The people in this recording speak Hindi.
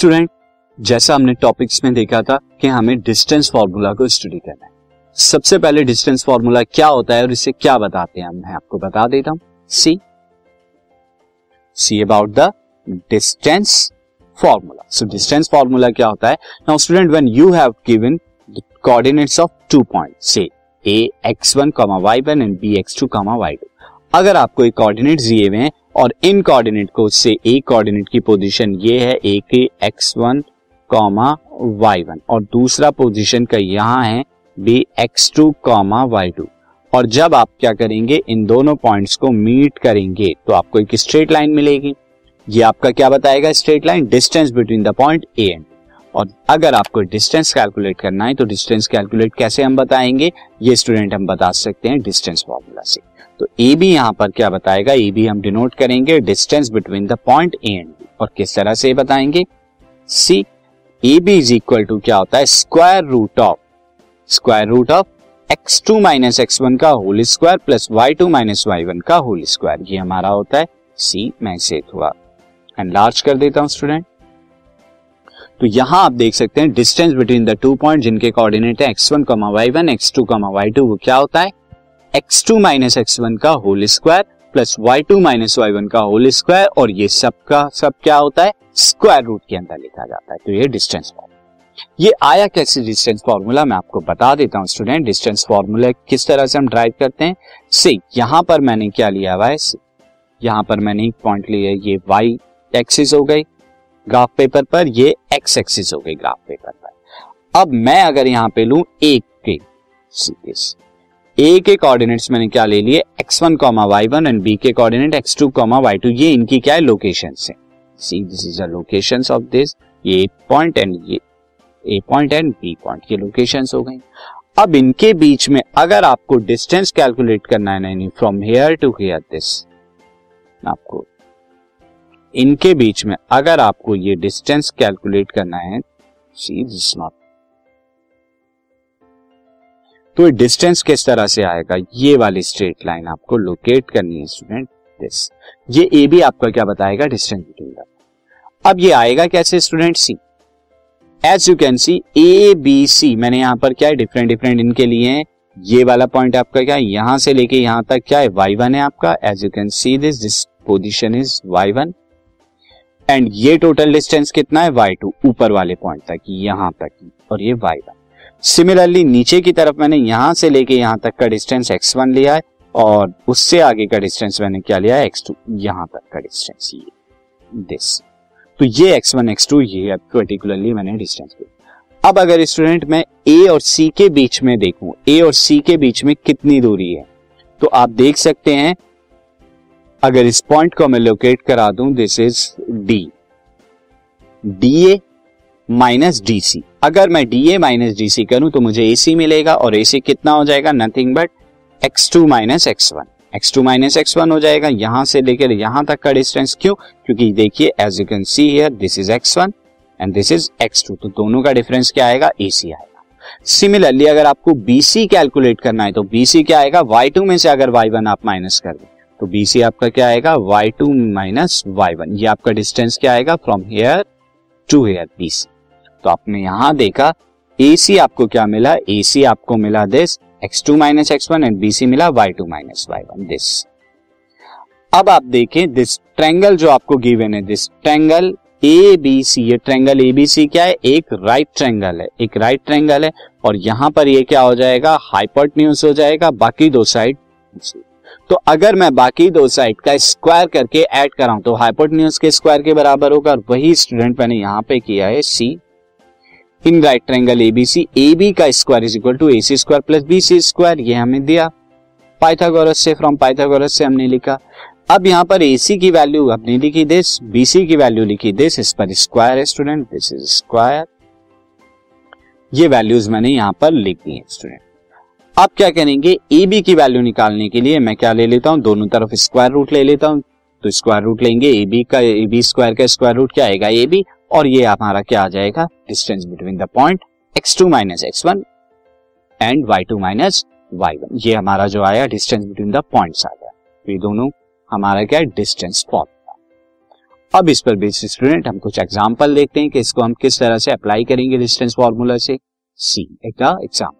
स्टूडेंट जैसा हमने टॉपिक्स में देखा था कि हमें डिस्टेंस फॉर्मूला को स्टडी करना है। सबसे पहले डिस्टेंस फॉर्मूला क्या होता है और इसे क्या बताते हैं? मैं आपको बता देता हूँ। See see about the distance formula so distance formula क्या होता है? Now student when you have given coordinates of two point से A x one comma y one and B x two comma y two अगर आपको एक कोऑर्डिनेट दिए हुए हैं और इन कोऑर्डिनेट को से एक कोऑर्डिनेट की पोजीशन ये है ए के x one comma y one और दूसरा पोजीशन का यहाँ है B x two comma y two और जब आप क्या करेंगे, इन दोनों पॉइंट्स को मीट करेंगे तो आपको एक स्ट्रेट लाइन मिलेगी। ये आपका क्या बताएगा straight line distance between the point A and और अगर आपको डिस्टेंस कैलकुलेट करना है तो डिस्टेंस कैलकुलेट कैसे हम बताएँगे? ये स्टूडेंट हम बता सकते हैं डिस्टेंस फॉर्मूला से। तो ए बी यहाँ पर क्या बताएगा? ए बी हम डिनोट करेंगे distance between the point A and B और किस तरह से बताएँगे? See A B is equal to क्या होता है? Square root of square root of x two minus x one का whole square plus y two minus y one का होल स्क्वायर ये हमारा होता है सी मैं इसे थोड़ा एनलार्ज कर देता हूँ स्टूडेंट तो यहाँ आप देख सकते हैं distance between the two point जिनके coordinate x one comma y one x two comma y two वो क्या होता है? X two minus x one का whole square plus y two minus y one का होल स्क्वायर और ये सब का, सब क्या होता है? स्क्वायर रूट के अंदर लिखा जाता है। तो ये डिस्टेंस फॉर्मूला ये आया कैसे डिस्टेंस फॉर्मूला मैं आपको बता देता हूँ स्टूडेंट डिस्टेंस फॉर्मूला किस तरह से हम ड्राइव करते हैं। से यहाँ पर मैंने क्या लिया हुआ है? यहाँ पर मैंने एक पॉइंट लिया ये वाई एक्सिस हो गई। ग्राफ पेपर पर, ये एक्स एक्सिस हो गई ग्राफ पेपर पर। अब मैं अगर यहाँ पे लू एक के ए के कोऑर्डिनेट्स मैंने क्या ले लिए? X one comma y one and B के coordinate x two comma y two ये इनकी क्या है? लोकेशन है। See this is location of this ये पॉइंट एंड ये A point and B point ये लोकेशन हो गई। अब इनके बीच में अगर आपको डिस्टेंस कैलकुलेट करना है, नहीं from here to here this आपको इनके बीच में अगर आपको ये डिस्टेंस कैलकुलेट करना है सी दिस नॉट तो डिस्टेंस किस तरह से आएगा? ये वाली स्ट्रेट लाइन आपको लोकेट करनी है स्टूडेंट दिस ये ए बी आपका क्या बताएगा? डिस्टेंस बिटवीन अब ये आएगा कैसे student see as you can see A B C मैंने यहाँ पर क्या है? डिफरेंट डिफरेंट इनके लिए हैं। ये वाला पॉइंट आपका क्या है? यहाँ से लेके यहाँ तक क्या है? वाई वन है आपका। As you can see this this position is y one and ये टोटल डिस्टेंस कितना है? वाई टू ऊपर वाले पॉइंट तक, यहाँ तक, और ये वाई वन सिमिलरली नीचे की तरफ़ मैंने यहाँ से लेके यहाँ तक का डिस्टेंस एक्स वन लिया है, और उससे आगे का डिस्टेंस मैंने क्या लिया है? एक्स टू यहाँ तक का डिस्टेंस ये दिस तो ये एक्स वन एक्स टू ये पर्टिकुलरली मैंने डिस्टेंस लिया. अब अगर स्टूडेंट मैं ए और सी के बीच में देखूँ ए और सी के बीच में कितनी दूरी है? तो आप देख सकते हैं अगर इस पॉइंट को मैं लोकेट करा दूँ this is D D A minus D C अगर मैं D A minus D C करूँ तो मुझे ए सी मिलेगा और ए सी कितना हो जाएगा? Nothing but x two minus x one x two minus x one हो जाएगा। यहाँ से लेकर यहाँ तक का डिस्टेंस क्यों? क्योंकि देखिए as you can see here this is x one and this is x two तो दोनों का डिफरेंस क्या आएगा? ए सी आएगा। सिमिलरली अगर आपको बीसी कैलकुलेट करना है तो बीसी क्या आएगा? वाई टू में से अगर वाई वन आप माइनस कर दें तो बीसी आपका क्या आएगा? Y two minus y one ये आपका डिस्टेंस क्या आएगा? From here to here BC तो आपने यहाँ देखा सी आपको क्या मिला? सी आपको मिला this x two minus x one and see मिला y two minus y one this अब आप देखें दिस ट्रैंगल जो आपको गिवन है this triangle A B C ये ट्रैंगल ए बी सी क्या है? एक राइट ट्रैंगल है, एक राइट ट्रैंगल है। और यहाँ पर ये क्या हो जाएगा? हाइपोटन्यूज हो जाएगा, बाकी दो साइड तो अगर मैं बाकी दो साइड का स्क्वायर करके ऐड कराऊं तो हाइपोटन्यूज के स्क्वायर के बराबर होगा और वही स्टूडेंट मैंने यहाँ पे किया है see in right triangle ABC A B का square is equal to A C square plus B C square ये हमें दिया। पाइथागोरस से फ्रॉम पाइथागोरस से हमने लिखा। अब यहाँ पर ए सी की वैल्यू हमने लिखी दिस बी सी की वैल्यू लिखी दिस इस पर स्क्वायर है स्टूडेंट दिस इज़ स्क्वायर ये वैल्यूज़ मैंने यहाँ पर लिख दी है स्टूडेंट अब क्या करेंगे? ए बी की वैल्यू निकालने के लिए मैं क्या ले लेता हूँ? दोनों तरफ़ स्क्वायर रूट ले लेता हूँ। तो स्क्वायर रूट लेंगे। ए बी का ए बी स्क्वायर का स्क्वायर रूट क्या आएगा? ए बी और ये हमारा क्या आ जाएगा? Distance between the point x two minus x one and y two minus y one ये हमारा जो आया डिस्टेंस बिटवीन द पॉइंट्स आ गया। तो ये दोनों, हमारा क्या डिस्टेंस फॉर्मूला अब इस पर बेसिस स्टूडेंट हम कुछ एग्ज़ाम्पल देखते हैं कि इसको हम किस तरह से अप्लाई करेंगे डिस्टेंस फॉर्मूला से। सी एक example